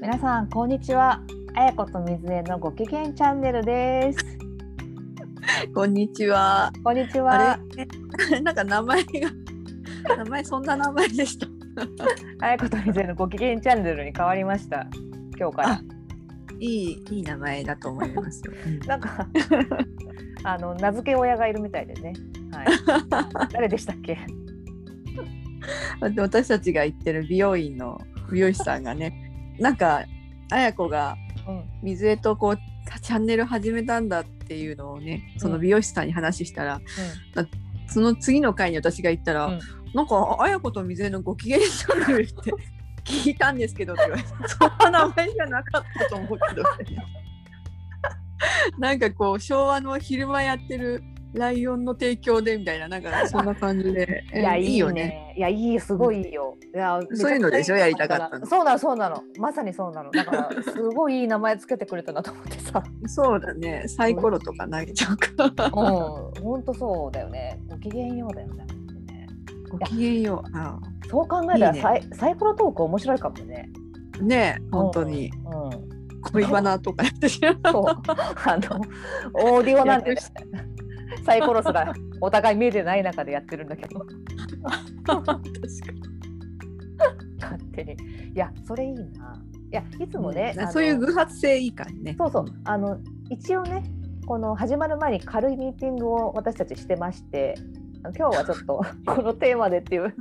皆さんこんにちは。あやこと水江のご機嫌チャンネルです。こんにちは。こんにちは。あれ？なんか名前が名前そんな名前でした。あやこと水江のご機嫌チャンネルに変わりました。今日からあ。いいいい名前だと思いますよ。なんかあの名付け親がいるみたいでね。はい。誰でしたっけ？私たちが行ってる美容院の美容師さんがね、なんかあやこがうん。水江とこうチャンネル始めたんだっていうのをね、その美容師さんに話したら、その次の回に私が行ったら、うん。なんかあやこと水江のご機嫌チャンネルって 聞いたんですけどって言われて そんな名前じゃなかったと思うけど、なんかこう昭和の昼間やってるライオンの提供でみたいななんかそんな感じで いやえいいよね。ね。いやいいよすごいいいよ。いやそういうのでしょやりたかったのそうなのそうなの。まさにそうなの。だからすごいいい名前つけてくれたなと思ってさ。そうだねサイコロとか投げちゃうか。うん。本当そうだよね。ご機嫌ようだよね。ごきげんよう。あそう考えたらサイサイコロトーク面白いかもね。あねえ本当にうん。うん恋バナとかやってしまう。そう。あのオーディオなんで、ね、サイコロスがお互い見えてない中でやってるんだけど確かに。勝手に。いやそれいいな。いやいつもね、あのそういう偶発性いいからね。そうそうあの一応ねこの始まる前に軽いミーティングを私たちしてまして今日はちょっと このテーマでっていう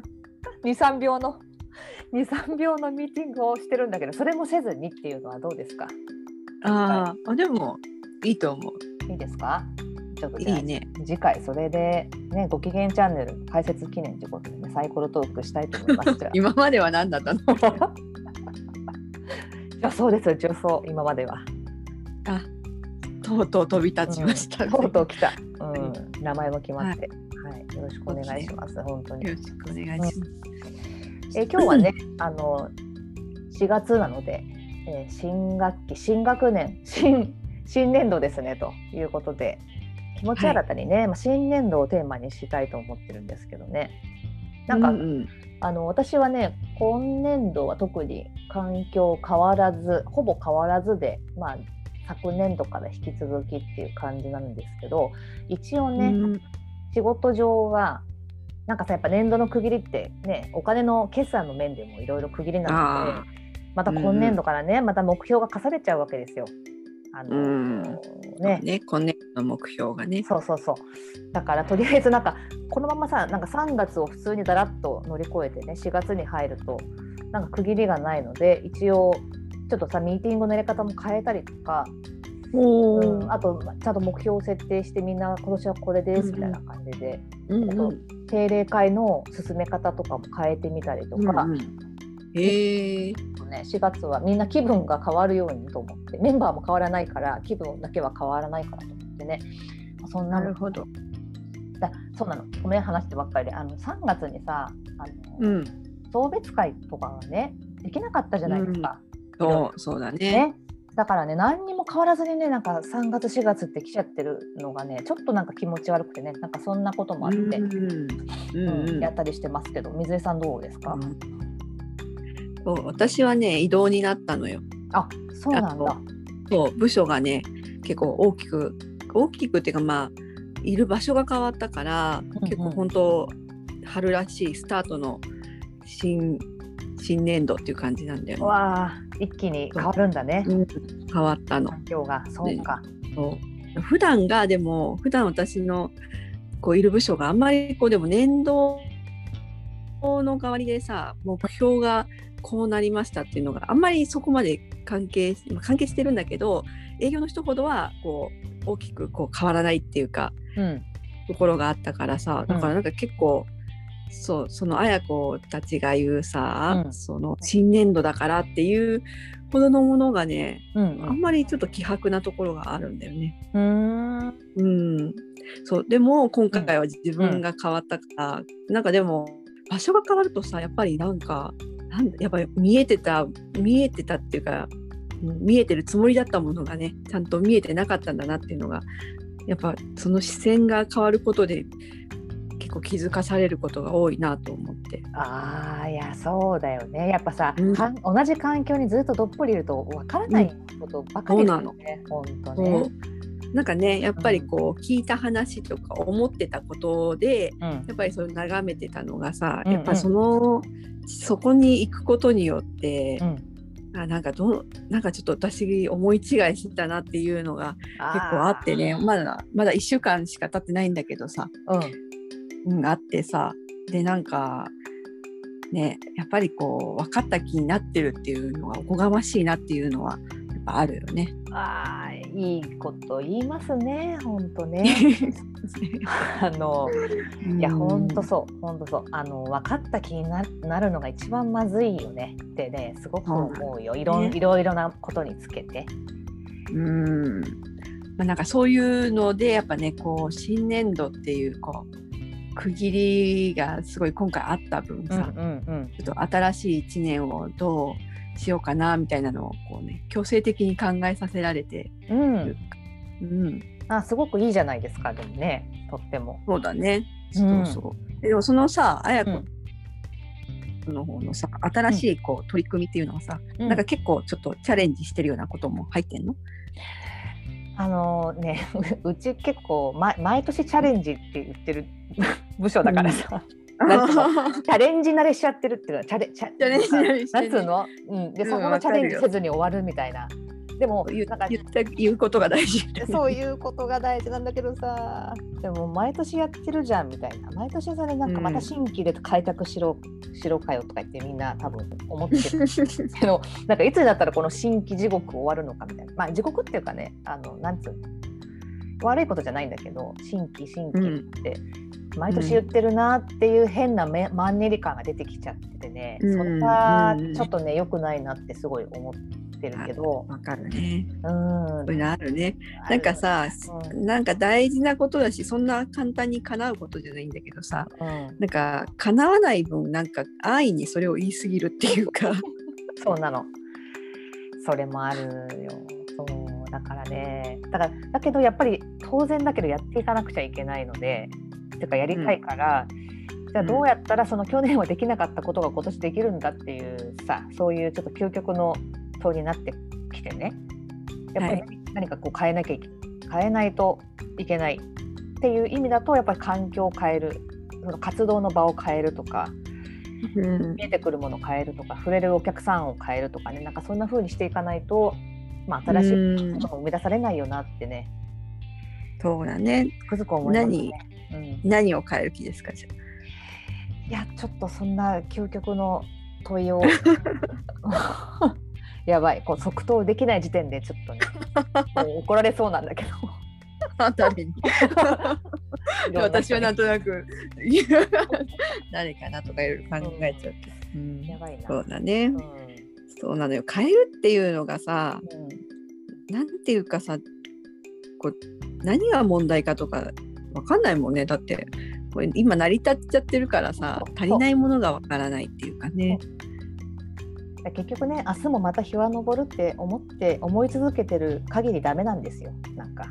23秒の23秒のミーティングをしてるんだけどそれもせずにっていうのはどうですか？あーあでもいいと思う。いいですか？ちょっといいね。次回それでねご機嫌チャンネル開設記念ということでねサイコロトークしたいと思います 今までは何だったの？女装ですよ。女装今までは、あとうとう飛び立ちました、うん。とうとう来た、うん、名前も決まって、はい。よろしくお願いします。本当に。よろしくお願いします。えー今日はね、あの4月なので、えー新学期新学年新新年度ですねということで気持ち新たにね、まあ、新年度をテーマにしたいと思ってるんですけどね。なんか、うんうん。あの私はね今年度は特に環境変わらずほぼ変わらずで、まあ、昨年度から引き続きっていう感じなんですけど一応ね、うん。仕事上はなんかさやっぱ年度の区切りってねお金の決算の面でもいろいろ区切りなのであまた今年度からね、また目標が課されちゃうわけですよ。あのうん。ね。ね。今年の目標がね。そうそうそう。だからとりあえずなんかこのままさなんか3月を普通にだらっと乗り越えてね4月に入るとなんか区切りがないので一応ちょっとさミーティングのやり方も変えたりとか、おうん、あとちゃんと目標を設定してみんな今年はこれですみたいな感じで、うんあと定例会の進め方とかも変えてみたりとか、うんうん。へえ。ね、4月はみんな気分が変わるようにと思ってメンバーも変わらないから気分だけは変わらないからと思ってね。そんなるほど。だそうなの。ごめん話してばっかりで。あの3月にさあの、うん。送別会とかがねできなかったじゃないですか。そうそうだね。ね。だからね何にも変わらずにねなんか3月4月って来ちゃってるのがねちょっとなんか気持ち悪くてねなんかそんなこともあって、うん。うんうん。うんやったりしてますけど水江さんどうですか、そう私はね異動になったのよ。あそうなんだ。そう部署がね結構大きく大きくっていうかまあいる場所が変わったから、うん結構本当春らしいスタートの新新年度っていう感じなんだよね。わあ一気に変わるんだねうん変わったの。環境がそうか。そう普段がでも普段私のこういる部署があんまりこうでも年度の代わりでさ目標がこうなりましたっていうのがあんまりそこまで関係まあ関係してるんだけど営業の人ほどはこう大きくこう変わらないっていうかうん。ところがあったからさだからなんか結構、そうその綾子たちが言うさ、うん。その新年度だからっていうほどのものがねうんあんまりちょっと希薄なところがあるんだよね。うん。ううん、そうでも今回は自分が変わったから、なんかでも場所が変わるとさやっぱりなんかなんやっぱり見えてた見えてたっていうかうん見えてるつもりだったものがねちゃんと見えてなかったんだなっていうのがやっぱその視線が変わることで結構気づかされることが多いなと思って。ああいやそうだよねやっぱさ、うん同じ環境にずっとどっぷりいるとわからないことばかりだよね、本当そねう。なんかねやっぱりこう聞いた話とか思ってたことでうん。やっぱりそれ眺めてたのがさ、うんうん。やっぱそのそこに行くことによってう、ん。あなんかどうなんかちょっと私思い違いしてたなっていうのが結構あってねまだまだ1週間しか経ってないんだけどさ、うん。うん、あってさでなんかねやっぱりこう分かった気になってるっていうのがおこがましいなっていうのはぱあるよね。あーいいこと言いますね。本当ね。あのいや本当そう本当そう。あの分かった気にななるのが一番まずいよねってねすごく思うよ。いろんねいろいろなことにつけて。うん。まあ、なんかそういうのでやっぱねこう新年度っていうこう区切りがすごい今回あった分さ、うんうんちょっと新しい1年をどうしようかなみたいなのをこうね強制的に考えさせられてうん。うるん、うん、あすごくいいじゃないですかでもね。とっても。そうだね、うん。そうそう。でもそのさあやこうん。の方のさ新しいこう取り組みっていうのはさ、うん。なんか結構ちょっとチャレンジしてるようなことも入ってんの？あのね うち結構、ま、毎年チャレンジって言ってる部署だからさ、なんつうの チャレンジ慣れしちゃってるっていうのはチャレチャチャレンジ慣れしてるなんつうの、うん、でうんそこのチャレンジせずに終わるみたいな。でも言なんか言った言うことが大事。そういうことが大事なんだけどさ。でも毎年やってるじゃんみたいな。毎年それなんかまた新規で開拓しろ,、しろかよとか言ってみんな多分思ってる。けどなんかいつになったらこの新規地獄終わるのかみたいな。まあ地獄っていうかねあのなんつうの？悪いことじゃないんだけど新規新規って毎年言ってるなっていう変なめマンネリ感が出てきちゃっててね、うんそちょっとね良くないなってすごい思ってるけど、わかるね。うんそういうのあるね。なんかさ、うなんか大事なことだし、そんな簡単に叶うことじゃないんだけどさ、うん、なんか叶わない分、なんか安易にそれを言い過ぎるっていうか。そうなの。それもあるよ。そうだからね。だからだけどやっぱり当然だけどやっていかなくちゃいけないので、てかやりたいから、じゃあどうやったらその去年はできなかったことが今年できるんだっていうさ、そういうちょっと究極の問いになってきてね。やっぱり何かこう変えなきゃいけ変えないといけないっていう意味だとやっぱり環境を変える、その活動の場を変えるとか。うん見えてくるものを変えるとか触れるお客さんを変えるとかねなんかそんな風にしていかないと、まあ、新しいうんものが生み出されないよなってねそうだね。つくづく思いますね。うん、何を変える気ですか？じゃいやちょっとそんな究極の問いを。やばいこう即答できない時点でちょっとね怒られそうなんだけど。に。私はなんとなく 誰かなとかいろいろ考えちゃって。うん。やばいな。そうだね。う。ん。そうなのよ。変えるっていうのがさ、うん。なんていうかさ、こう何が問題かとかわかんないもんね。だってこれ今成り立っちゃってるからさ足りないものがわからないっていうかね。結局ね明日もまた日は昇るって思って思い続けてる限りダメなんですよなんか。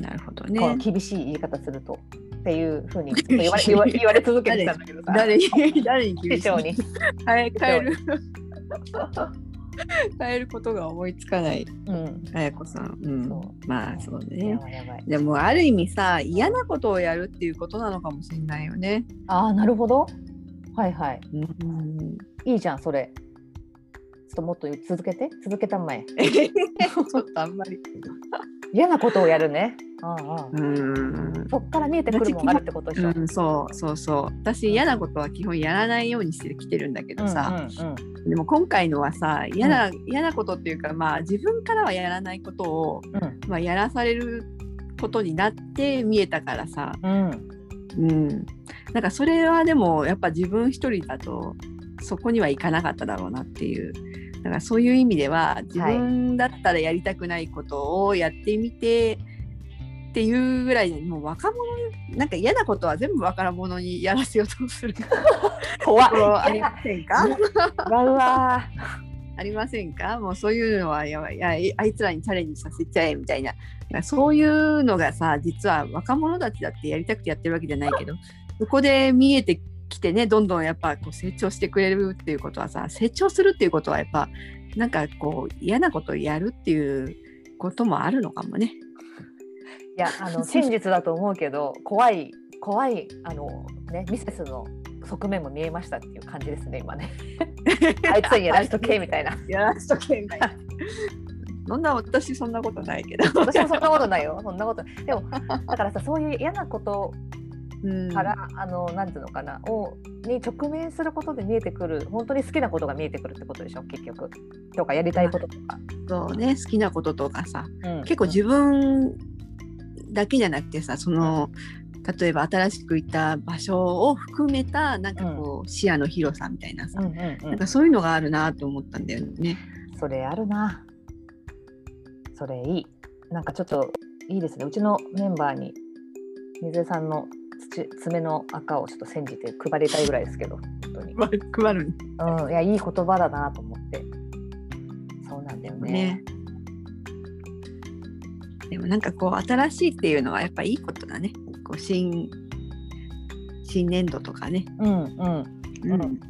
なるほどね。厳しい言い方するとっていうふうに 言われ言わ言われ続けてきたんだけどさ誰に誰に厳しい？に。変え変える変えることが思いつかないうん、あやこさん。うんまあそうやね。でもある意味さ嫌なことをやるっていうことなのかもしれないよね。ああなるほど。はいはい。うん、いいじゃんそれ。ちょっともっと続けて続けたまえ。ちょっとあんまり。嫌なことをやるね。ああうん。そっから見えてくるもんがあるってことでしょ。うん、そうそうそう。私嫌なことは基本やらないようにしてきてるんだけどさ、うんうんうん。でも今回のはさ嫌な,、嫌なことっていうかまあ自分からはやらないことを、うん。まあ、やらされることになって見えたからさ、うん。うん、なんかそれはでもやっぱ自分一人だとそこにはいかなかっただろうなっていうだからそういう意味では自分だったらやりたくないことをやってみて、っていうぐらいでもう若者なんか嫌なことは全部若者にやらせようとする。怖っところありませんか？うわうわありませんか？もうそういうのはやばい。やあいつらにチャレンジさせちゃえみたいな。そういうのがさ実は若者たちだってやりたくてやってるわけじゃないけどそこで見えてきてねどんどんやっぱこう成長してくれるっていうことはさ成長するっていうことはやっぱなんかこう嫌なことをやるっていうこともあるのかもね。いやあの真実だと思うけど怖い怖いあのねミセスの側面も見えましたっていう感じですね今ね。あいつにやらしとけみたいな。やらしとけみたいな。そんな私そんなことないけど。私もそんなことないよ。そんなこと。でもだからさそういう嫌なことから、うん、あのなんていうのかなをに直面することで見えてくる本当に好きなことが見えてくるってことでしょ結局とかやりたいこととか。そうね好きなこととかさ、うん、結構自分だけじゃなくてさその、例えば新しく行った場所を含めたなんかこう、視野の広さみたいなさ、うんうんうん、なんかそういうのがあるなと思ったんだよね。それあるな。それいい。なんかちょっといいですね。うちのメンバーに水江さんの土爪の赤をちょっと煎じて配りたいぐらいですけど、本当に。配るうん、いやいい言葉だなと思って。そうなんだよね。ねでもなんかこう新しいっていうのはやっぱいいことだね。こう新新年度とかね。うんうんうん。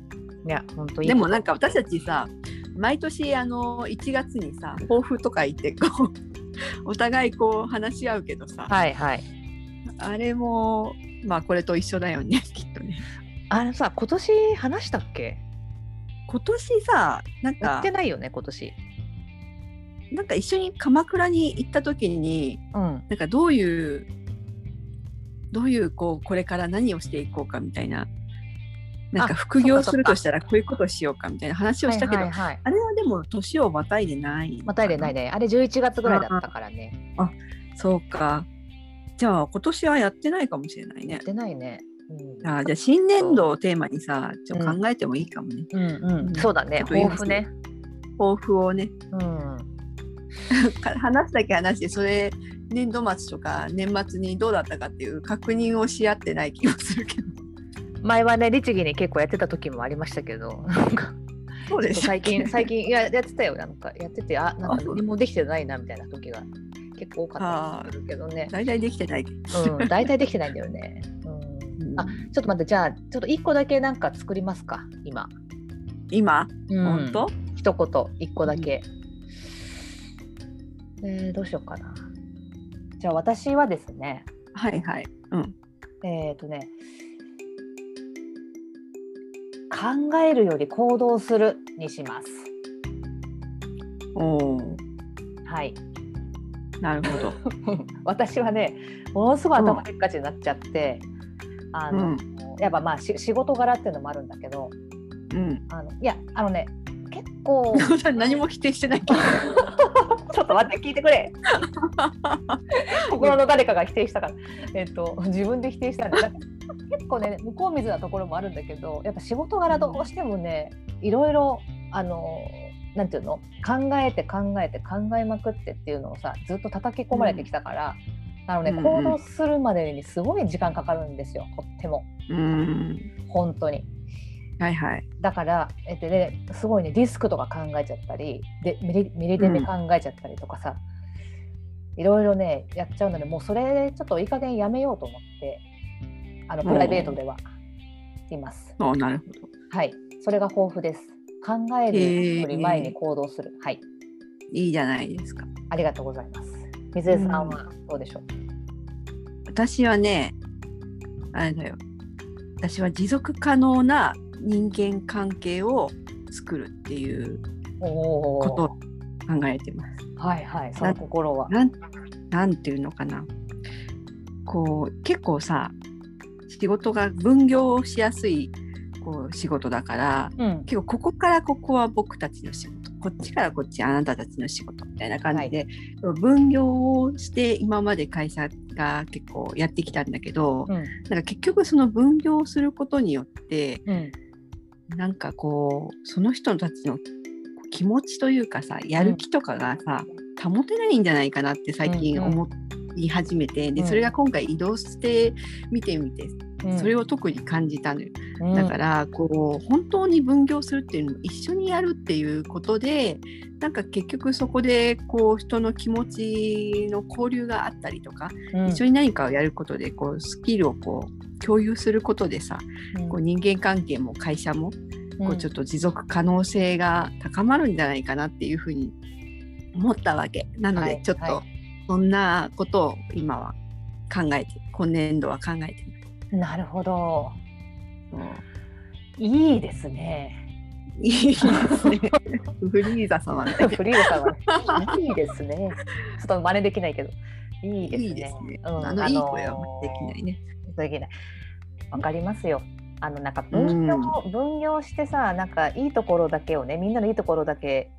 いや本当でもなんか私たちさ毎年あの1月にさ抱負とか言ってこうお互いこう話し合うけどさ、はいはい、あれもまあこれと一緒だよね きっとね。あれさ今年話したっけ？今年さなんかやってないよね今年。なんか一緒に鎌倉に行った時に、うん、なんかどういうどういうこうこれから何をしていこうかみたいななんか副業するとしたらこういうことしようかみたいな話をしたけど、はいはいはい、あれはでも年をまたいでないまたいでないね。あれ11月ぐらいだったからね。あそうかじゃあ今年はやってないかもしれないね。やってないね、うん、あじゃあ新年度をテーマにさちょっと考えてもいいかもね、うん、うんうん、そうだね。抱負ね。抱負をね、うん、話すだけ話してそれ年度末とか年末にどうだったかっていう確認をし合ってない気もするけど。前はね律儀に結構やってた時もありましたけど。そうです最近最近いややってたよ。なんかやっててあなんか何もできてないなみたいな時が結構多かったするけどね。大体できてない。うん大体できてないんだよね、うん、あちょっと待ってじゃあちょっと一個だけなんか作りますか？今。今、うん、本当？一言一個だけ、うん、えー、どうしようかな。じゃあ私はですね。はいはい。うん。えっ、ー、とね。考えるより行動するにします。おはい。なるほど。私はね、ものすごい頭でっかちになっちゃって、うん、あの、うん、やっぱまあ仕事柄っていうのもあるんだけど、うん、あのいやあのね結構 何も否定してないけど。ちょっと待って聞いてくれ。心の誰かが否定したから。えっと自分で否定したんだ結構ね向こう水なところもあるんだけどやっぱ仕事柄どうしてもねいろいろあのなんていうの？考えて考えて考えまくってっていうのをさずっと叩き込まれてきたから、うん、あのね、うんうん、行動するまでにすごい時間かかるんですよとっても、うん、本当に。はいはい、だから、えっとね、すごいねリスクとか考えちゃったりでミリミリデメ考えちゃったりとかさ、うん、いろいろねやっちゃうのでもうそれちょっといい加減やめようと思ってあのプライベートではいます。あなるほど。はい、それが豊富です。考えるより前に行動する。はい。いいじゃないですか。ありがとうございます。水江さんはどうでしょう？私はね、あれだよ。私は持続可能な人間関係を作るっていうことを考えてます。はいはい、その心は。なんなんていうのかな。こう結構さ仕事が分業しやすいこう仕事だから、うん、結構ここからここは僕たちの仕事。こっちからこっちあなたたちの仕事みたいな感じで、はい、分業をして今まで会社が結構やってきたんだけど、うん、なんか結局その分業をすることによって、うん、なんかこうその人たちの気持ちというかさやる気とかがさ、保てないんじゃないかなって最近思い始めてでうん。それが今回移動して見てみてうん。それを特に感じたのよ。うん。だからこう本当に分業するっていうのを一緒にやるっていうことでなんか結局そこでこう人の気持ちの交流があったりとか、うん。一緒に何かをやることでこうスキルをこう共有することでさ、うん。こう人間関係も会社もこうちょっとと持続可能性が高まるんじゃないかなっていうふうに思ったわけ。なのはい。でちょっとはそんなことを今は考えて今年度は考えている。なるほどそういいですね。いいですね。フリーザ様みたいな。フリーザさんはいいですね。ちょっと真似できないけど。いいですね。いいですね。うん。あのいい声はできないね。できない。わかりますよ。あのなんか分業、分業してさなんかいいところだけをねみんなのいいところだけ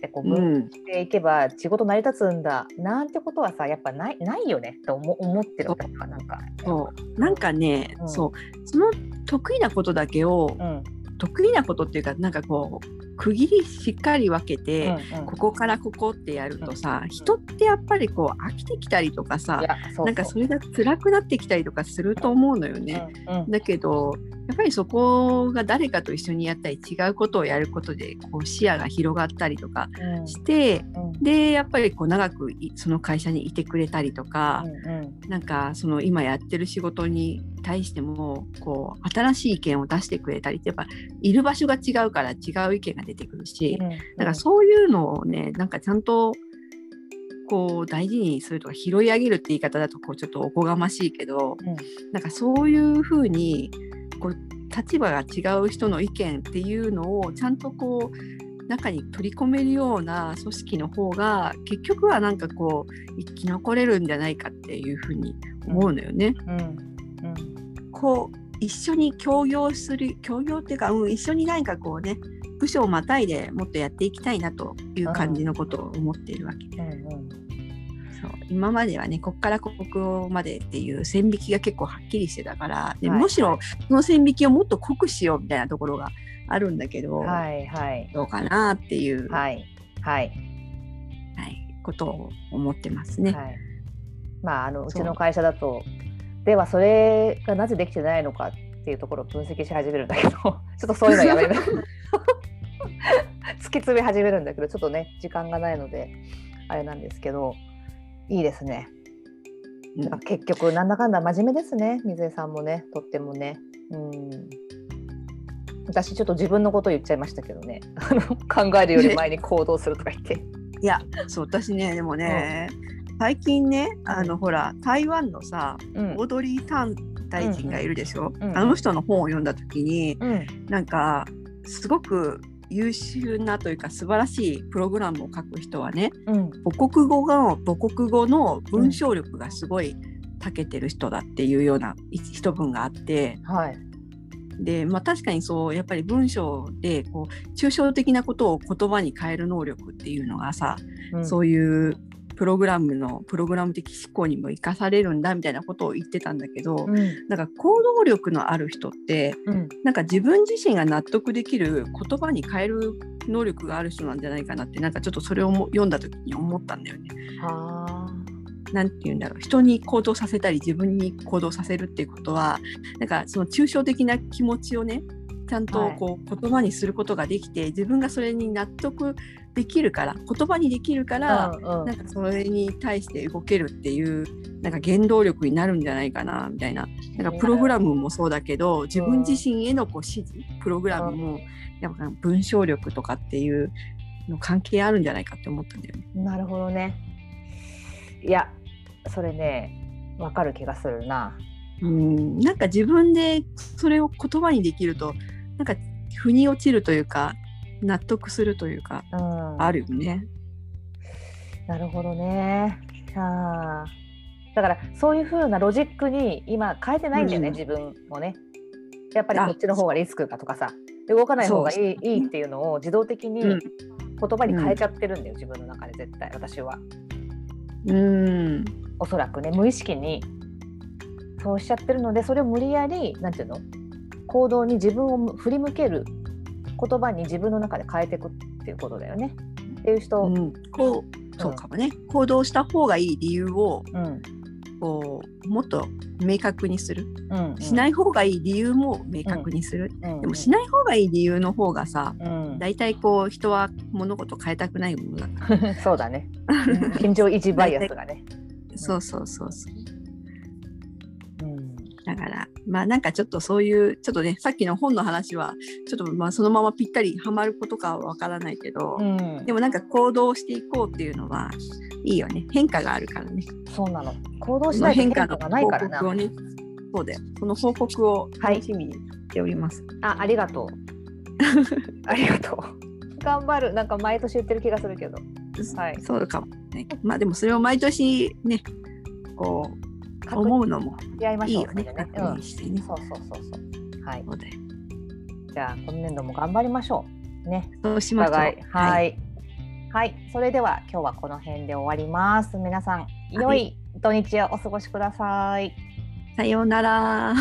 でこうう分ん、していけば仕事成り立つんだなんてことはさやっぱないないよね。と思思ってるかなんか。そう。なんかね、うん。そう。その得意なことだけを、うん。得意なことっていうかなんかこう区切りしっかり分けて、うんうん。ここからここってやるとさ、うん人ってやっぱりこう飽きてきたりとかさそなんかそれが辛くなってきたりとかすると思うのよね。うんうん。だけどやっぱりそこが誰かと一緒にやったり違うことをやることでこう視野が広がったりとかうん。して、うん。でやっぱりこう長くいその会社にいてくれたりとか、うん。なんかその今やってる仕事に対してもこう新しい意見を出してくれたりってやっぱいる場所が違うから違う意見が出てくるし、うんだからそういうのをねなんかちゃんとこう大事にするとか拾い上げるって言い方だとこうちょっとおこがましいけど、うん。なんかそういうふうにこう立場が違う人の意見っていうのをちゃんとこう中に取り込めるような組織の方が結局はなんかこう生き残れるんじゃないかっていうふうに思うのよね。うん。うん。こう一緒に協業する協業っていうか、うん、一緒に何かこうね部署をまたいでもっとやっていきたいなという感じのことを思っているわけ。で、うんうん。そう。今まではねこっからここまでっていう線引きが結構はっきりしてたからで、はいむしろその線引きをもっと濃くしようみたいなところがあるんだけど、はいはい。どうかなっていう、はい。はい。ことを思ってますね。はい。まああのうちの会社だとではそれがなぜできてないのかっていうところを分析し始めるんだけど ちょっとそういうのやめる 突き詰め始めるんだけどちょっとね時間がないのであれなんですけどいいですね。うん。結局なんだかんだ真面目ですね水江さんもねとってもね。うん。私ちょっと自分のこと言っちゃいましたけどね。考えるより前に行動するとか言って。いやそう私ねでもね、最近ねあのほら台湾のさうん。オードリー・タン大臣がいるでしょ、うんうん。あの人の本を読んだ時にうん。なんかすごく優秀なというか素晴らしいプログラムを書く人はねうん。母国語が母国語の文章力がすごい長けてる人だっていうような一文があってはい。で、まあ、確かにそうやっぱり文章でこう抽象的なことを言葉に変える能力っていうのがさ、うん。そういうプログラムのプログラム的思考にも生かされるんだみたいなことを言ってたんだけど、うん。なんか行動力のある人ってうん。なんか自分自身が納得できる言葉に変える能力がある人なんじゃないかなってなんかちょっとそれをも読んだ時に思ったんだよね。はなんて言うんだろう人に行動させたり自分に行動させるっていうことはなんかその抽象的な気持ちをねちゃんとこう言葉にすることができて自分がそれに納得できるから言葉にできるかあら、うんうんなんかそれに対して動けるっていうなんか原動力になるんじゃないかなみたいななんかプログラムもそうだけど自分自身へのこう指示プログラムもやっぱ文章力とかっていうの関係あるんじゃないかって思ったんだよね。なるほどね。いや、それね、わかる気がするな。うんなんか自分でそれを言葉にできるとなんか腑に落ちるというか納得するというかうん、あるよね。なるほどね。あ。ーだからそういうふうなロジックに今変えてないんだよね、うん。自分もね。やっぱりあこっちの方がリスクかとかさ。で動かない方がいい,、いいっていうのを自動的にうん。言葉に変えちゃってるんだよ、自分の中で絶対私は。うん。おそらくね無意識に。そうしちゃってるのでそれを無理やりなんていうの？行動に自分を振り向ける言葉に自分の中で変えていくっていうことだよね。っていう人、うん。こうそうかもね。行動した方がいい理由をうん。こうもっと明確にする。うんうん。しない方がいい理由も明確にする、うん。うん。でもしない方がいい理由の方がさうん。大体こう人は物事変えたくないものだかそうだね。現状維持バイアスがね。ら そうそうそうそう。うんだからまあなんかちょっとそういうちょっとねさっきの本の話はちょっとまあそのままぴったりはまることかはわからないけど、うんでもなんか行動していこうっていうのはいいよね変化があるからねそうなの。行動しないと変化がないからな報。告をねそうだよその報告を楽しみにしております、あ、ありがとう。ありがとう。頑張る。なんか毎年言ってる気がするけど。はいそうかもねまあでもそれを毎年ねこう確思うのもいまいいよねそうん。そうそうそうそう。はい。そうだよじゃあ今年度も頑張りましょう。ね。そうしましょう。はい。はい。それでは今日はこの辺で終わります。皆さん良い土日をお過ごしください。さようなら。